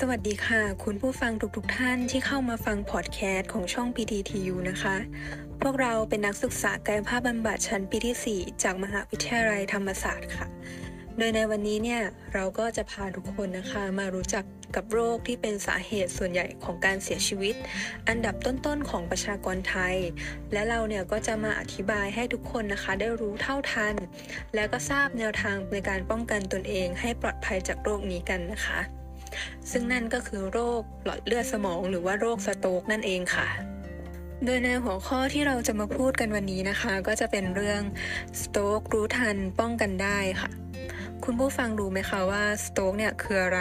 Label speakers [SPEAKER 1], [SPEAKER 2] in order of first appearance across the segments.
[SPEAKER 1] สวัสดีค่ะ คุณผู้ฟังทุกๆทท่านที่เข้ามาฟังพอดแคสต์ของช่อง PTTU นะคะ พวกเราเป็นนักศึกษากายภาพบำบัดชั้นปีที่ 4 จากมหาวิทยาลัยธรรมศาสตร์ค่ะ โดยในวันนี้เนี่ย เราก็จะพาทุกคนนะคะมารู้จักกับโรคที่เป็นสาเหตุส่วนใหญ่ของการเสียชีวิต อันดับต้นๆของประชากรไทย และเราเนี่ยก็จะมาอธิบายให้ทุกคนนะคะ ได้รู้เท่าทัน และก็ทราบแนวทางในการป้องกันตนเองให้ปลอดภัยจากโรคนี้กันนะคะ ซึ่งนั่นก็คือโรคหลอดเลือดสมองหรือว่าโรคสโตกนั่นเองค่ะ โดยในหัวข้อที่เราจะมาพูดกันวันนี้นะคะ ก็จะเป็นเรื่องสโตกรู้ทันป้องกันได้ค่ะ คุณผู้ฟังรู้ไหมคะว่าสโตกเนี่ยคืออะไร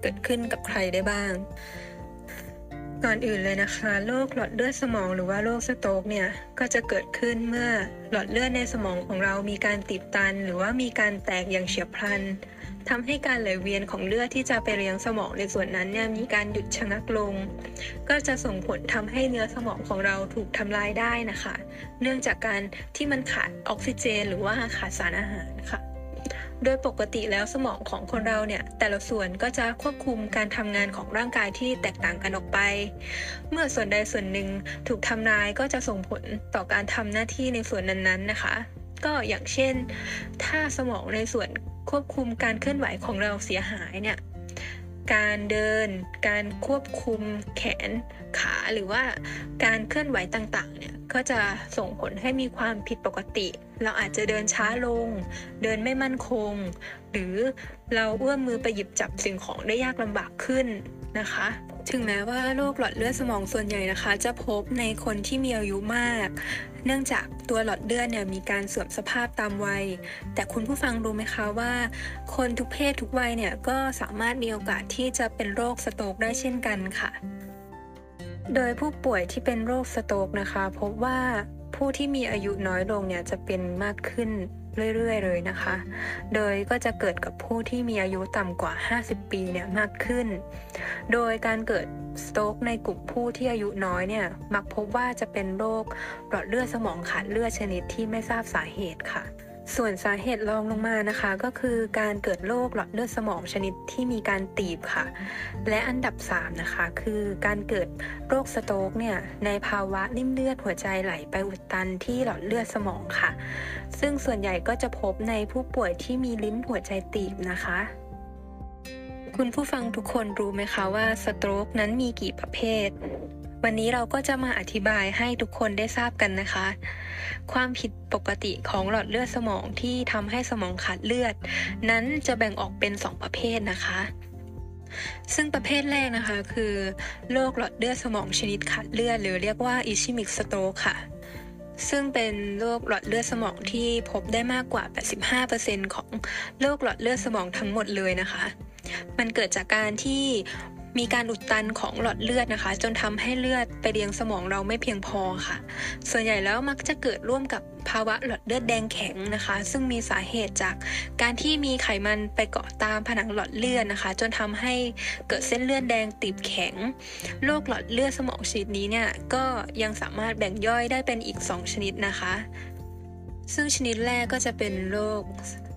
[SPEAKER 1] เกิดขึ้นกับใครได้บ้างก่อนอื่นเลยนะคะโรคหลอดเลือดสมองหรือว่าโรคสโตกเนี่ยก็จะเกิดขึ้นเมื่อหลอดเลือดในสมองของเรามีการติดตัน หรือว่ามีการแตกอย่างเฉียบพลัน ทำให้การไหลเวียนของเลือดที่จะไปเลี้ยงสมองในส่วนนั้นเนี่ยมีการหยุดชะงักลง ก็จะส่งผลทำให้เนื้อสมองของเราถูกทำลายได้นะคะ เนื่องจากการที่มันขาดออกซิเจน หรือว่าขาดสารอาหารค่ะ โดยปกติแล้วสมองของคนเราเนี่ย แต่ละส่วนก็จะควบคุมการทำงานของร่างกายที่แตกต่างกันออกไป เมื่อส่วนใดส่วนหนึ่งถูกทำลายก็จะส่งผลต่อการทำหน้าที่ในส่วนนั้นๆนะคะก็อย่างเช่น ถ้าสมองในส่วน ควบคุมการเคลื่อนไหวของเราเสียหายเนี่ยการเดิน การควบคุมแขนขาหรือว่าการเคลื่อนไหวต่างๆ เนี่ย ก็จะส่งผลให้มีความผิดปกติ เราอาจจะเดินช้าลง เดินไม่มั่นคง หรือเราเอื้อมมือไปหยิบจับสิ่งของได้ยากลำบากขึ้นนะคะ ถึงแม้ว่าโรคหลอดเลือดสมองส่วนใหญ่นะคะ จะพบในคนที่มีอายุมาก เนื่องจากตัวหลอดเลือดเนี่ยมีการเสื่อมสภาพตามวัย แต่คุณผู้ฟังรู้ไหมคะว่า คนทุกเพศทุกวัยเนี่ยก็สามารถมีโอกาสที่จะเป็นโรคสโตรกได้เช่นกันค่ะ โดยผู้ป่วยที่เป็นโรคสโตรกนะคะ พบว่าผู้ที่มีอายุน้อยลงเนี่ยจะเป็นมากขึ้น เรื่อยๆ เลยนะคะ โดยก็จะเกิดกับผู้ที่มีอายุต่ำกว่า 50 ปีเนี่ยมากขึ้น โดยการเกิดสโตรกในกลุ่มผู้ที่อายุน้อยเนี่ยมักพบว่าจะเป็นโรคหลอดเลือดสมองขาดเลือดชนิดที่ไม่ทราบสาเหตุค่ะ ส่วนสาเหตุรองลงมานะคะ ก็คือการเกิดโรคหลอดเลือดสมองชนิดที่มีการตีบค่ะ และอันดับ 3 นะคะ คือการเกิดโรคสโตรกเนี่ยในภาวะริ่มเลือดหัวใจไหลไปอุดตันที่หลอดเลือดสมองค่ะ ซึ่งส่วนใหญ่ก็จะพบในผู้ป่วยที่มีลิ้นหัวใจตีบนะคะคุณผู้ฟังทุกคนรู้ไหมคะว่า stroke นั้นมีกี่ประเภท วันนี้เราก็จะมาอธิบายให้ทุกคนได้ทราบกันนะคะ ความผิดปกติของหลอดเลือดสมองที่ทำให้สมองขาดเลือด นั้นจะแบ่งออกเป็น 2 ประเภทนะคะ ซึ่งประเภทแรกนะคะคือโรคหลอดเลือดสมองชนิดขาดเลือด หรือเรียกว่า ischemic stroke ค่ะ ซึ่งเป็นโรคหลอดเลือดสมองที่พบได้มากกว่า 85%ของโรคหลอดเลือดสมองทั้งหมดเลยนะคะมันเกิดจากการที่ มีการอุดตันของหลอดเลือดนะคะ จนทำให้เลือดไปเลี้ยงสมองเราไม่เพียงพอค่ะ ส่วนใหญ่แล้วมักจะเกิดร่วมกับภาวะหลอดเลือดแดงแข็งนะคะ ซึ่งมีสาเหตุจากการที่มีไขมันไปเกาะตามผนังหลอดเลือดนะคะ จนทำให้เกิดเส้นเลือดแดงตีบแข็งโรคหลอดเลือดสมองชนิดนี้เนี่ยก็ยังสามารถแบ่งย่อยได้เป็นอีก 2 ชนิดนะคะ ซึ่งชนิดแรกก็จะเป็นโรค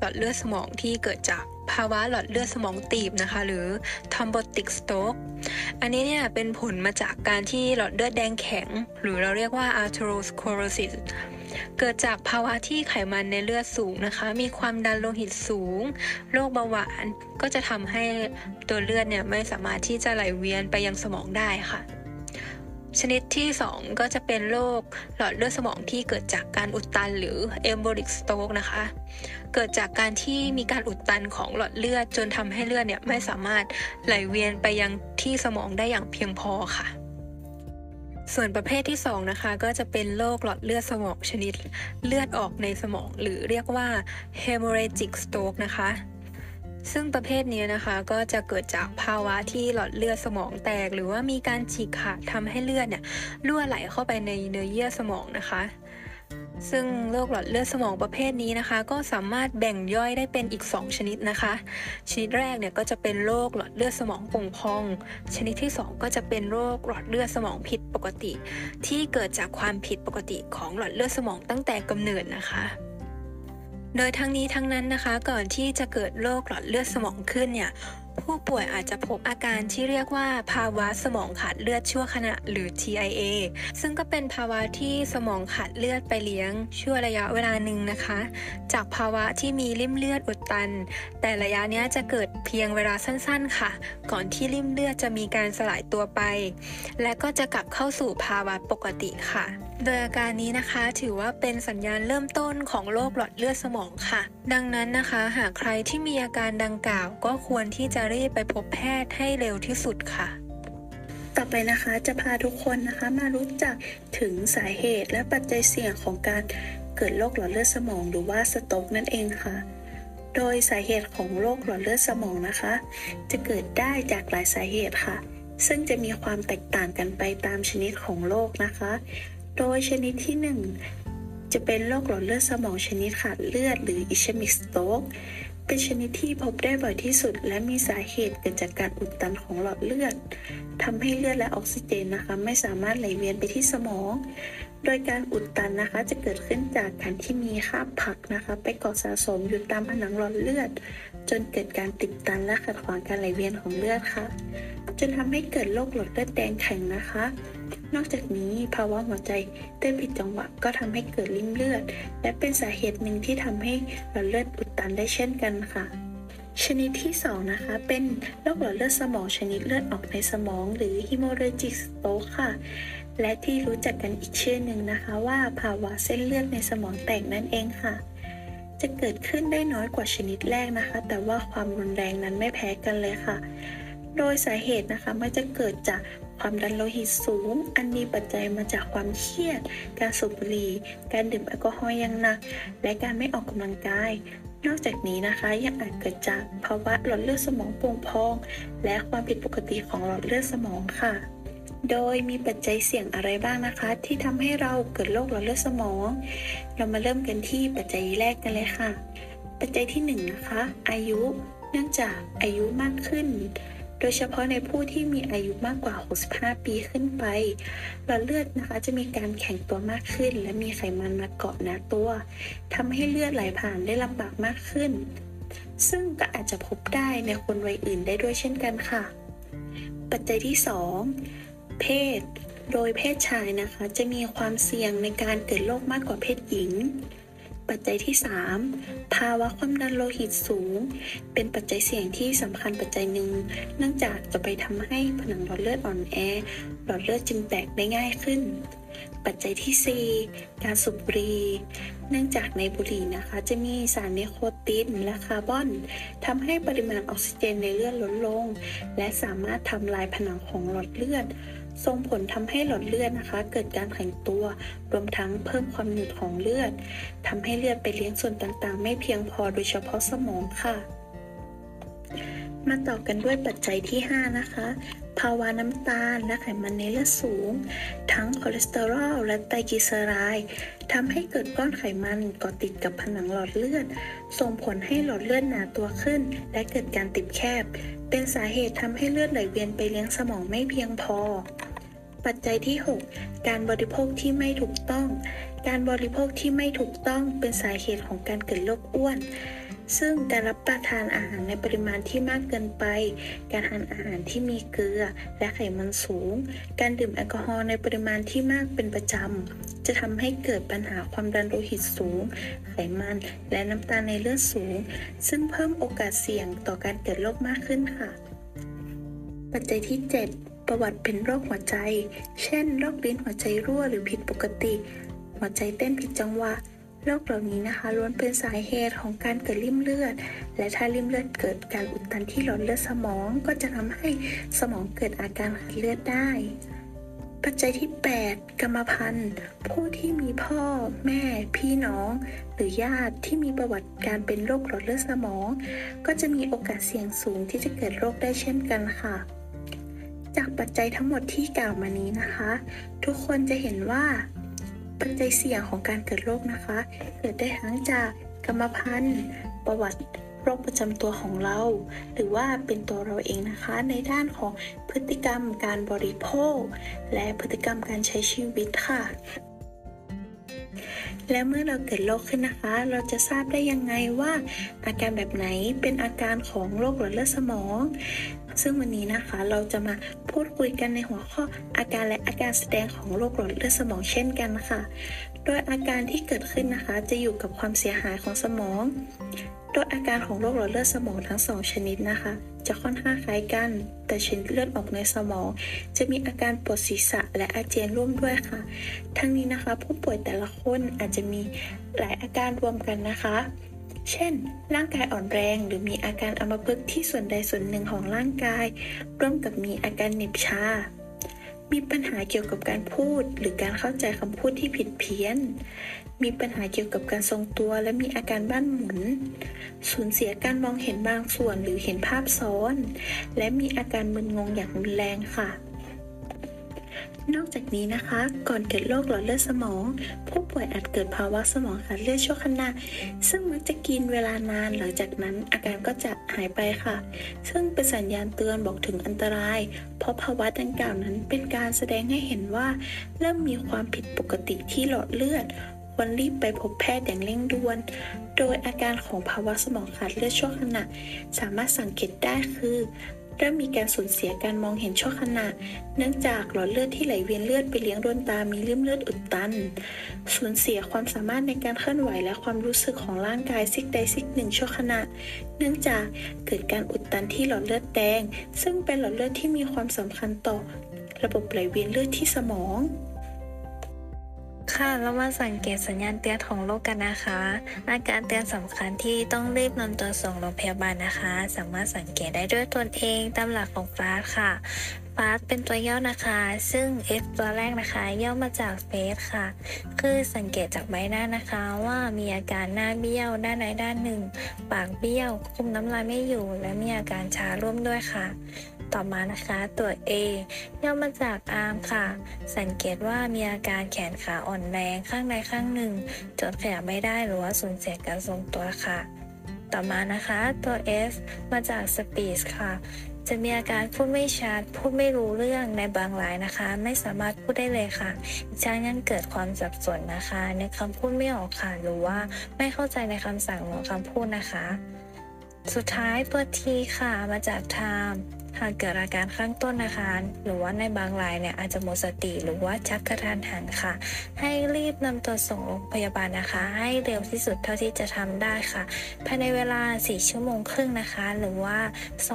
[SPEAKER 1] ลอดเลือดสมองที่เกิดจากภาวะหลอดเลือดสมองตีบนะคะ หรือ thrombotic stroke อันนี้เนี่ยเป็นผลมาจากการที่หลอดเลือดแดงแข็ง หรือเราเรียกว่า atherosclerosis เกิดจากภาวะที่ไขมันในเลือดสูงนะคะ มีความดันโลหิตสูง โรคเบาหวาน ก็จะทำให้ตัวเลือดเนี่ยไม่สามารถที่จะไหลเวียนไปยังสมองได้ค่ะ ชนิดที่ 2 ก็จะเป็นโรคหลอดเลือดสมองที่เกิดจากการอุดตันหรือ embolic stroke นะคะ เกิดจากการที่มีการอุดตันของหลอดเลือดจนทำให้เลือดเนี่ยไม่สามารถไหลเวียนไปยังที่สมองได้อย่างเพียงพอค่ะ ส่วนประเภทที่ 2 นะคะ ก็จะเป็นโรคหลอดเลือดสมองชนิด เลือดออกในสมอง หรือเรียกว่า hemorrhagic stroke นะคะ ซึ่งประเภทนี้นะคะก็จะเกิดจากภาวะที่หลอดเลือดสมองแตก หรือว่ามีการฉีกขาดทำให้เลือดเนี่ยรั่วไหลเข้าไปในเนื้อเยื่อสมองนะคะซึ่งโรคหลอดเลือดสมองประเภทนี้นะคะ ก็สามารถแบ่งย่อยได้เป็นอีก 2 ชนิดนะคะ ชนิดแรกเนี่ยก็จะเป็นโรคหลอดเลือดสมองป่งพอง ชนิดที่ 2 ก็จะเป็นโรคหลอดเลือดสมองผิดปกติ ที่เกิดจากความผิดปกติของหลอดเลือดสมองตั้งแต่กำเนิดนะคะ โดยทั้งนี้ทั้งนั้นนะคะ ก่อนที่จะเกิดโรคหลอดเลือดสมองขึ้นเนี่ยผู้ป่วยอาจจะพบอาการที่เรียกว่าภาวะสมองขาดเลือดชั่วขณะหรือ TIA ซึ่งก็เป็นภาวะที่สมองขาดเลือดไปเลี้ยงชั่วระยะเวลาหนึ่งนะคะ จากภาวะที่มีริ่มเลือดอุดตัน แต่ระยะนี้จะเกิดเพียงเวลาสั้นๆ ค่ะ ก่อนที่ริ่มเลือดจะมีการสลายตัวไป และก็จะกลับเข้าสู่ภาวะปกติค่ะ โดยอาการนี้นะคะถือว่าเป็นสัญญาณเริ่มต้นของโรคหลอดเลือดสมองค่ะ ดังนั้นนะคะ หากใครที่มีอาการดังกล่าว ก็ควรที่จะรีบไปพบแพทย์ให้เร็วที่สุดค่ะ
[SPEAKER 2] ต่อไปนะคะจะพาทุกคนนะคะมารู้จักถึงสาเหตุและปัจจัยเสี่ยงของการเกิดโรคหลอดเลือดสมองหรือว่าสโตรกนั่นเองค่ะ โดยสาเหตุของโรคหลอดเลือดสมองนะคะ จะเกิดได้จากหลายสาเหตุค่ะ ซึ่งจะมีความแตกต่างกันไปตามชนิดของโรคนะคะ โดยชนิดที่ 1 จะเป็นโรคหลอดเลือดสมองชนิดขาดเลือดหรือ ischemic stroke เป็นชนิดที่พบได้บ่อยที่สุด และมีสาเหตุเกิดจากการอุดตันของหลอดเลือดทำให้เลือดและออกซิเจนนะคะ ไม่สามารถไหลเวียนไปที่สมอง โดยการอุดตันนะคะจะเกิดขึ้นจากการที่มีคราบผักนะคะ ไปเกาะสะสมอยู่ตามผนังหลอดเลือด จนเกิดการติดตันและขัดขวางการไหลเวียนของเลือดค่ะ จนทำให้เกิดโรคหลอดเลือดแดงแข็งนะคะ นอกจากนี้ภาวะหัวใจเต้นผิดจังหวะก็ทำให้เกิดริ่มเลือด และเป็นสาเหตุหนึ่งที่ทำให้หลอดเลือดอุดตันได้เช่นกันค่ะชนิดที่2นะคะเป็นโรคหลอดเลือดสมองชนิดเลือดออกในสมอง หรือ hemorrhagic stroke ค่ะ และที่รู้จักกันอีกชื่อหนึ่งนะคะว่าภาวะเส้นเลือดในสมองแตกนั่นเองค่ะ จะเกิดขึ้นได้น้อยกว่าชนิดแรกนะคะ แต่ว่าความรุนแรงนั้นไม่แพ้กันเลยค่ะ โดยสาเหตุนะคะมันจะเกิดจากความดันโลหิตสูง อันมีปัจจัยมาจากความเครียด การสูบบุหรี่ การดื่มแอลกอฮอล์อย่างหนัก และการไม่ออกกำลังกาย นอกจากนี้นะคะยังอาจเกิดจากภาวะหลอดเลือดสมองโป่งพอง และความผิดปกติของหลอดเลือดสมองค่ะ โดยมีปัจจัยเสี่ยงอะไรบ้างนะคะ ที่ทำให้เราเกิดโรคหลอดเลือดสมอง เรามาเริ่มกันที่ปัจจัยแรกกันเลยค่ะ ปัจจัยที่1นงนะคะอายุ เนื่องจากอายุมากขึ้น โดยเฉพาะในผู้ที่มีอายุมากกว่า 65 ปีขึ้นไปหลอดเลือดนะคะจะมีการแข็งตัวมากขึ้น และมีไขมันมาเกาะหนาตัวทำให้เลือดไหลผ่านได้ลำบากมากขึ้น ซึ่งก็อาจจะพบได้ในคนวัยอื่นได้ด้วยเช่นกันค่ะ ปัจจัยที่ 2 เพศ โดยเพศชายนะคะจะมีความเสี่ยงในการเกิดโรคมากกว่าเพศหญิง ปัจจัยที่ 3 ภาวะความดันโลหิตสูง เป็นปัจจัยเสี่ยงที่สำคัญปัจจัยหนึ่ง เนื่องจากจะไปทำให้ผนังหลอดเลือดอ่อนแอ หลอดเลือดจึงแตกได้ง่ายขึ้นปัจจัยที่ 4 การสูบบุหรี่ เนื่องจากในบุหรี่นะคะ จะมีสารนิโคตินและคาร์บอนทำให้ปริมาณออกซิเจนในเลือดลดลง และสามารถทำลายผนังของหลอดเลือด ส่งผลทำให้หลอดเลือดนะคะ เกิดการแข็งตัว รวมทั้งเพิ่มความหนืดของเลือดทำให้เลือดไปเลี้ยงส่วนต่างๆ ไม่เพียงพอโดยเฉพาะสมองค่ะ มาต่อกันด้วยปัจจัยที่ 5 นะคะ ภาวะน้ำตาลและไขมันในเลือดสูง ทั้งคอเลสเตอรอลและไตรกลีเซอไรด์ทำให้เกิดก้อนไขมันเกาะติดกับผนังหลอดเลือด ส่งผลให้หลอดเลือดหนาตัวขึ้น และเกิดการตีบแคบ เป็นสาเหตุทำให้เลือดไหลเวียนไปเลี้ยงสมองไม่เพียงพอ ปัจจัยที่ 6 การบริโภคที่ไม่ถูกต้อง การบริโภคที่ไม่ถูกต้องเป็นสาเหตุของการเกิดโรคอ้วน ซึ่งการรับประทานอาหารในปริมาณที่มากเกินไป การทานอาหารที่มีเกลือและไขมันสูง การดื่มแอลกอฮอล์ในปริมาณที่มากเป็นประจำ จะทำให้เกิดปัญหาความดันโลหิตสูง ไขมันและน้ำตาลในเลือดสูง ซึ่งเพิ่มโอกาสเสี่ยงต่อการเกิดโรคมากขึ้นค่ะ ปัจจัยที่ 7 ประวัติเป็นโรคหัวใจ เช่น โรคลิ้นหัวใจรั่วหรือผิดปกติ หัวใจเต้นผิดจังหวะ โรคเหล่านี้นะคะล้วนเป็นสาเหตุของการเกิดริ่มเลือด และถ้าริ่มเลือดเกิดการอุดตันที่หลอดเลือดสมอง ก็จะทำให้สมองเกิดอาการขาดเลือดได้ ปัจจัยที่ 8 กรรมพันธุ์ ผู้ที่มีพ่อ แม่ พี่น้อง หรือญาติที่มีประวัติการเป็นโรคหลอดเลือดสมอง ก็จะมีโอกาสเสี่ยงสูงที่จะเกิดโรคได้เช่นกันค่ะ จากปัจจัยทั้งหมดที่กล่าวมานี้นะคะ ทุกคนจะเห็นว่า ปัจจัยเสี่ยงของการเกิดโรคนะคะ เกิดได้ทั้งจากกรรมพันธุ์ ประวัติโรคประจำตัวของเรา หรือว่าเป็นตัวเราเองนะคะ ในด้านของพฤติกรรมการบริโภค และพฤติกรรมการใช้ชีวิตค่ะ และเมื่อเราเกิดโรคขึ้นนะคะ เราจะทราบได้ยังไงว่า อาการแบบไหนเป็นอาการของโรคหลอดเลือดสมอง ซึ่งวันนี้นะคะเราจะมาพูดคุยกันในหัวข้ออาการและอาการแสดงของโรคหลอดเลือดสมองเช่นกันค่ะ โดยอาการที่เกิดขึ้นนะคะจะอยู่กับความเสียหายของสมอง โดยอาการของโรคหลอดเลือดสมองทั้งสองชนิดนะคะ จะค่อนข้างคล้ายกัน แต่ชนิดเลือดออกในสมอง จะมีอาการปวดศีรษะและอาเจียนร่วมด้วยค่ะ ทั้งนี้นะคะ ผู้ป่วยแต่ละคนอาจจะมีหลายอาการรวมกันนะคะ เช่น ร่างกายอ่อนแรง หรือมีอาการอัมพฤกษ์ที่ส่วนใดส่วนหนึ่งของร่างกาย ร่วมกับมีอาการเหน็บชา มีปัญหาเกี่ยวกับการพูด หรือการเข้าใจคำพูดที่ผิดเพี้ยน มีปัญหาเกี่ยวกับการทรงตัว และมีอาการบ้านหมุน สูญเสียการมองเห็นบางส่วนหรือเห็นภาพซ้อน และมีอาการมึนงงอย่างรุนแรงค่ะ นอกจากนี้นะคะ ก่อนเกิดโรคหลอดเลือดสมอง ผู้ป่วยอาจเกิดภาวะสมองขาดเลือดชั่วขณะ ซึ่งมักจะกินเวลานานหลังจากนั้นอาการก็จะหายไปค่ะ ซึ่งเป็นสัญญาณเตือนบอกถึงอันตราย เพราะภาวะดังกล่าวนั้นเป็นการแสดงให้เห็นว่า เริ่มมีความผิดปกติที่หลอดเลือดควรรีบไปพบแพทย์อย่างเร่งด่วน โดยอาการของภาวะสมองขาดเลือดชั่วขณะ สามารถสังเกตได้คือ เริ่มมีการสูญเสียการมองเห็นชั่วขณะ เนื่องจากหลอดเลือดที่ไหลเวียนเลือดไปเลี้ยงดวงตามีริ่มเลือดอุดตัน สูญเสียความสามารถในการเคลื่อนไหวและความรู้สึกของร่างกายซิกใดซิกหนึ่งชั่วขณะ เนื่องจากเกิดการอุดตันที่หลอดเลือดแดง ซึ่งเป็นหลอดเลือดที่มีความสำคัญต่อ ระบบไหลเวียนเลือดที่สมอง
[SPEAKER 3] ค่ะเรามาสังเกตสัญญาณเตือนของโรคกันนะคะ อาการเตือนสำคัญที่ต้องรีบนำตัวส่งโรงพยาบาลนะคะ สามารถสังเกตได้ด้วยตนเองตามหลักของฟาสค่ะฟาสเป็นตัวย่อนะคะ ซึ่ง F ตัวแรกนะคะ ย่อมาจากเฟสค่ะ คือสังเกตจากใบหน้านะคะ ว่ามีอาการหน้าเบี้ยวด้านใดด้านหนึ่ง ปากเบี้ยว คุมน้ำลายไม่อยู่ และมีอาการชาร่วมด้วยค่ะ ต่อมานะคะตัว A ย่อมาจากอาร์มค่ะ สังเกตว่ามีอาการแขนขาอ่อนแรงข้างใดข้างหนึ่ง จนขยับไม่ได้หรือว่าสูญเสียการทรงตัวค่ะ ต่อมานะคะตัว S มาจาก Speech ค่ะ จะมีอาการพูดไม่ชัด พูดไม่รู้เรื่องในบางรายนะคะ ไม่สามารถพูดได้เลยค่ะอีกทั้งยังเกิดความสับสนนะคะ ในคำพูดไม่ออกค่ะ หรือว่าไม่เข้าใจในคำสั่งของคำพูดนะคะ สุดท้ายตัว T ค่ะมาจาก Time หากเกิดอาการข้างต้นนะคะ หรือว่าในบางรายเนี่ยอาจจะหมดสติหรือว่าชักกระทันหันค่ะ ให้รีบนำตัวส่งโรงพยาบาลนะคะ ให้เร็วที่สุดเท่าที่จะทำได้ค่ะ ภายในเวลา 4 ชั่วโมงครึ่งนะคะ หรือว่า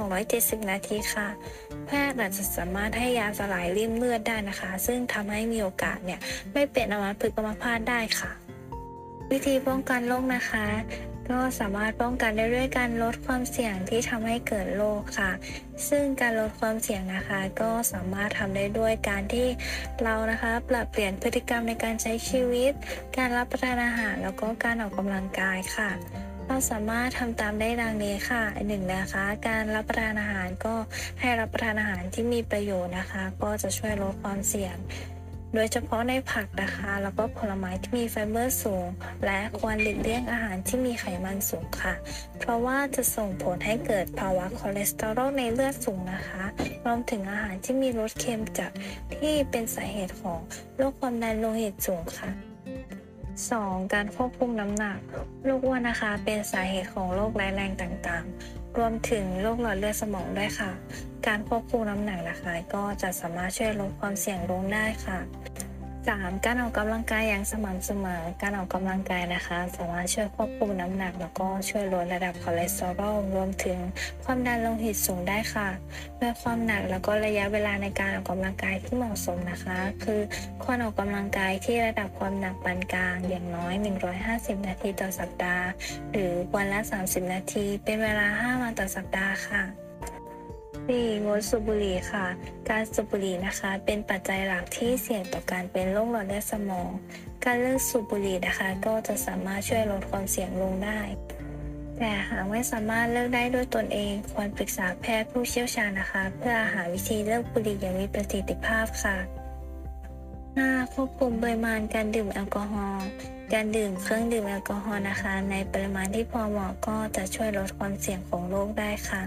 [SPEAKER 3] 270 นาทีค่ะ แพทย์อาจจะสามารถให้ยาสลายริ่มเลือดได้นะคะ ซึ่งทำให้มีโอกาสเนี่ยไม่เป็นอัมพฤกษ์อัมพาตได้ค่ะวิธีป้องกันโรคนะคะ ก็สามารถป้องกันได้ด้วยการลดความเสี่ยงที่ทำให้เกิดโรคค่ะ ซึ่งการลดความเสี่ยงนะคะ ก็สามารถทำได้ด้วยการที่เรานะคะปรับเปลี่ยนพฤติกรรมในการใช้ชีวิต การรับประทานอาหารแล้วก็การออกกำลังกายค่ะเราสามารถทำตามได้ดังนี้ค่ะหนึ่งนะคะ การรับประทานอาหารก็ให้รับประทานอาหารที่มีประโยชน์นะคะ ก็จะช่วยลดความเสี่ยง โดยเฉพาะในผักนะคะ แล้วก็ผลไม้ที่มีไฟเบอร์สูง และควรหลีกเลี่ยงอาหารที่มีไขมันสูงค่ะ เพราะว่าจะส่งผลให้เกิดภาวะคอเลสเตอรอลในเลือดสูงนะคะรวมถึงอาหารที่มีรสเค็มจัดที่เป็นสาเหตุของโรคความดันโลหิตสูงค่ะ 2. การควบคุมน้ำหนัก โรคอ้วนนะคะ เป็นสาเหตุของโรคร้ายแรงต่างๆ รวมถึงโรคหลอดเลือดสมองด้วยค่ะ การควบคุมน้ำหนักนะคะ ก็จะสามารถช่วยลดความเสี่ยงลงได้ค่ะ 3. การออกกำลังกายอย่างสม่ำเสมอ การออกกำลังกายนะคะ สามารถช่วยควบคุมน้ำหนัก แล้วก็ช่วยลดระดับคอเลสเตอรอลรวมถึงความดันโลหิตสูงได้ค่ะด้วยความหนักแล้วก็ระยะเวลาในการออกกำลังกายที่เหมาะสมนะคะ คือควรออกกำลังกายที่ระดับความหนักปานกลางอย่างน้อย 150 นาทีต่อสัปดาห์ หรือวันละ 30 นาที เป็นเวลา 5 วันต่อสัปดาห์ค่ะ 4. งดสูบบุหรี่ค่ะ การสูบบุหรี่นะคะ เป็นปัจจัยหลักที่เสี่ยงต่อการเป็นโรคหลอดเลือดสมอง การเลิกสูบบุหรี่นะคะ ก็จะสามารถช่วยลดความเสี่ยงลงได้ แต่หากไม่สามารถเลิกได้ด้วยตนเอง ควรปรึกษาแพทย์ผู้เชี่ยวชาญนะคะ เพื่อหาวิธีเลิกบุหรี่อย่างมีประสิทธิภาพค่ะ 5. ควบคุมปริมาณการดื่มแอลกอฮอล์การดื่มเครื่องดื่มแอลกอฮอล์นะคะ ในปริมาณที่พอเหมาะก็จะช่วยลดความเสี่ยงของโรคได้ค่ะ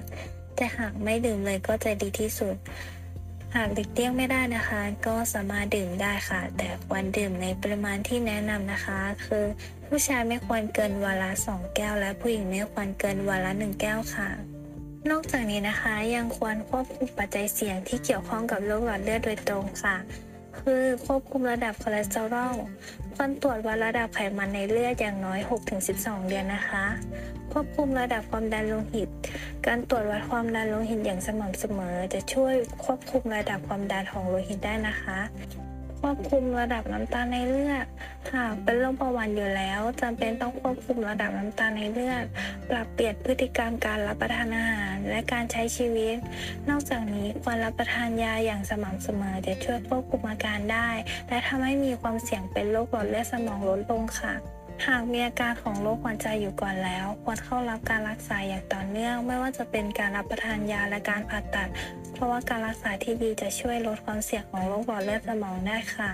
[SPEAKER 3] แต่หากไม่ดื่มเลยก็จะดีที่สุด หากหลีกเลี่ยงไม่ได้นะคะ ก็สามารถดื่มได้ค่ะ แต่ควรดื่มในปริมาณที่แนะนำนะคะ คือผู้ชายไม่ควรเกินวันละ 2 แก้ว และผู้หญิงไม่ควรเกินวันละ 1 แก้วค่ะนอกจากนี้นะคะยังควรควบคุมปัจจัยเสี่ยงที่เกี่ยวข้องกับโรคหลอดเลือดโดยตรงค่ะ คือควบคุมระดับคอเลสเตอรอลควรตรวจวัดระดับไขมันในเลือดอย่างน้อย 6-12 เดือนนะคะ ควบคุมระดับความดันโลหิต การตรวจวัดความดันโลหิตอย่างสม่ำเสมอ จะช่วยควบคุมระดับความดันของโลหิตได้นะคะ ควบคุมระดับน้ำตาลในเลือดหากเป็นโรคเบาหวานอยู่แล้วจำเป็นต้องควบคุมระดับน้ำตาลในเลือด ปรับเปลี่ยนพฤติกรรมการรับประทานอาหาร และการใช้ชีวิต นอกจากนี้ควรรับประทานยาอย่างสม่ำเสมอจะช่วยควบคุมอาการได้ และทำให้มีความเสี่ยงเป็นโรคหลอดเลือดสมองลดลงค่ะ หากมีอาการของโรคหัวใจอยู่ก่อนแล้วควรเข้ารับการรักษาอย่างต่อเนื่อง ไม่ว่าจะเป็นการรับประทานยาและการผ่าตัด เพราะว่าการรักษาที่ดีจะช่วยลดความเสี่ยงของโรคหลอดเลือดสมองได้ค่ะ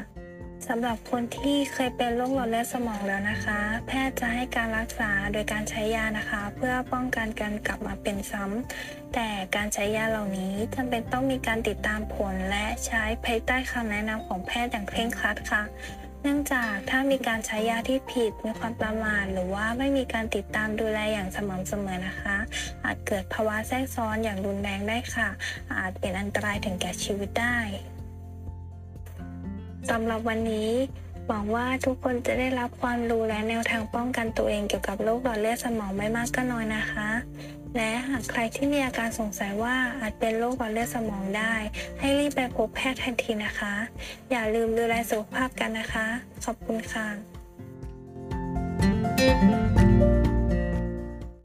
[SPEAKER 3] สำหรับคนที่เคยเป็นโรคหลอดเลือดสมองแล้วนะคะ แพทย์จะให้การรักษาโดยการใช้ยานะคะ เพื่อป้องกันการกลับมาเป็นซ้ำแต่การใช้ยาเหล่านี้จำเป็นต้องมีการติดตามผลและใช้ภายใต้คำแนะนำของแพทย์อย่างเคร่งครัดค่ะ นื่องจากถ้ามีการใช้ยาที่ผิดมีความประมาทหรือว่าไม่มีการติดตามดูแลอย่างสม่ำเสมอนะคะ อาจเกิดภาวะแทรกซ้อนอย่างรุนแรงได้ค่ะ อาจเป็นอันตรายถึงแก่ชีวิตได้สำหรับวันนี้หวังว่าทุกคนจะได้รับความรู้และแนวทางป้องกันตัวเองเกี่ยวกับโรคหลอดเลือดสมองไม่มากก็น้อยนะคะ และหากใครที่มีอาการสงสัยว่าอาจเป็นโรคหลอดเลือดสมองได้ ให้รีบไปพบแพทย์ทันทีนะคะ อย่าลืมดูแลสุขภาพกันนะคะ ขอบคุณค่ะ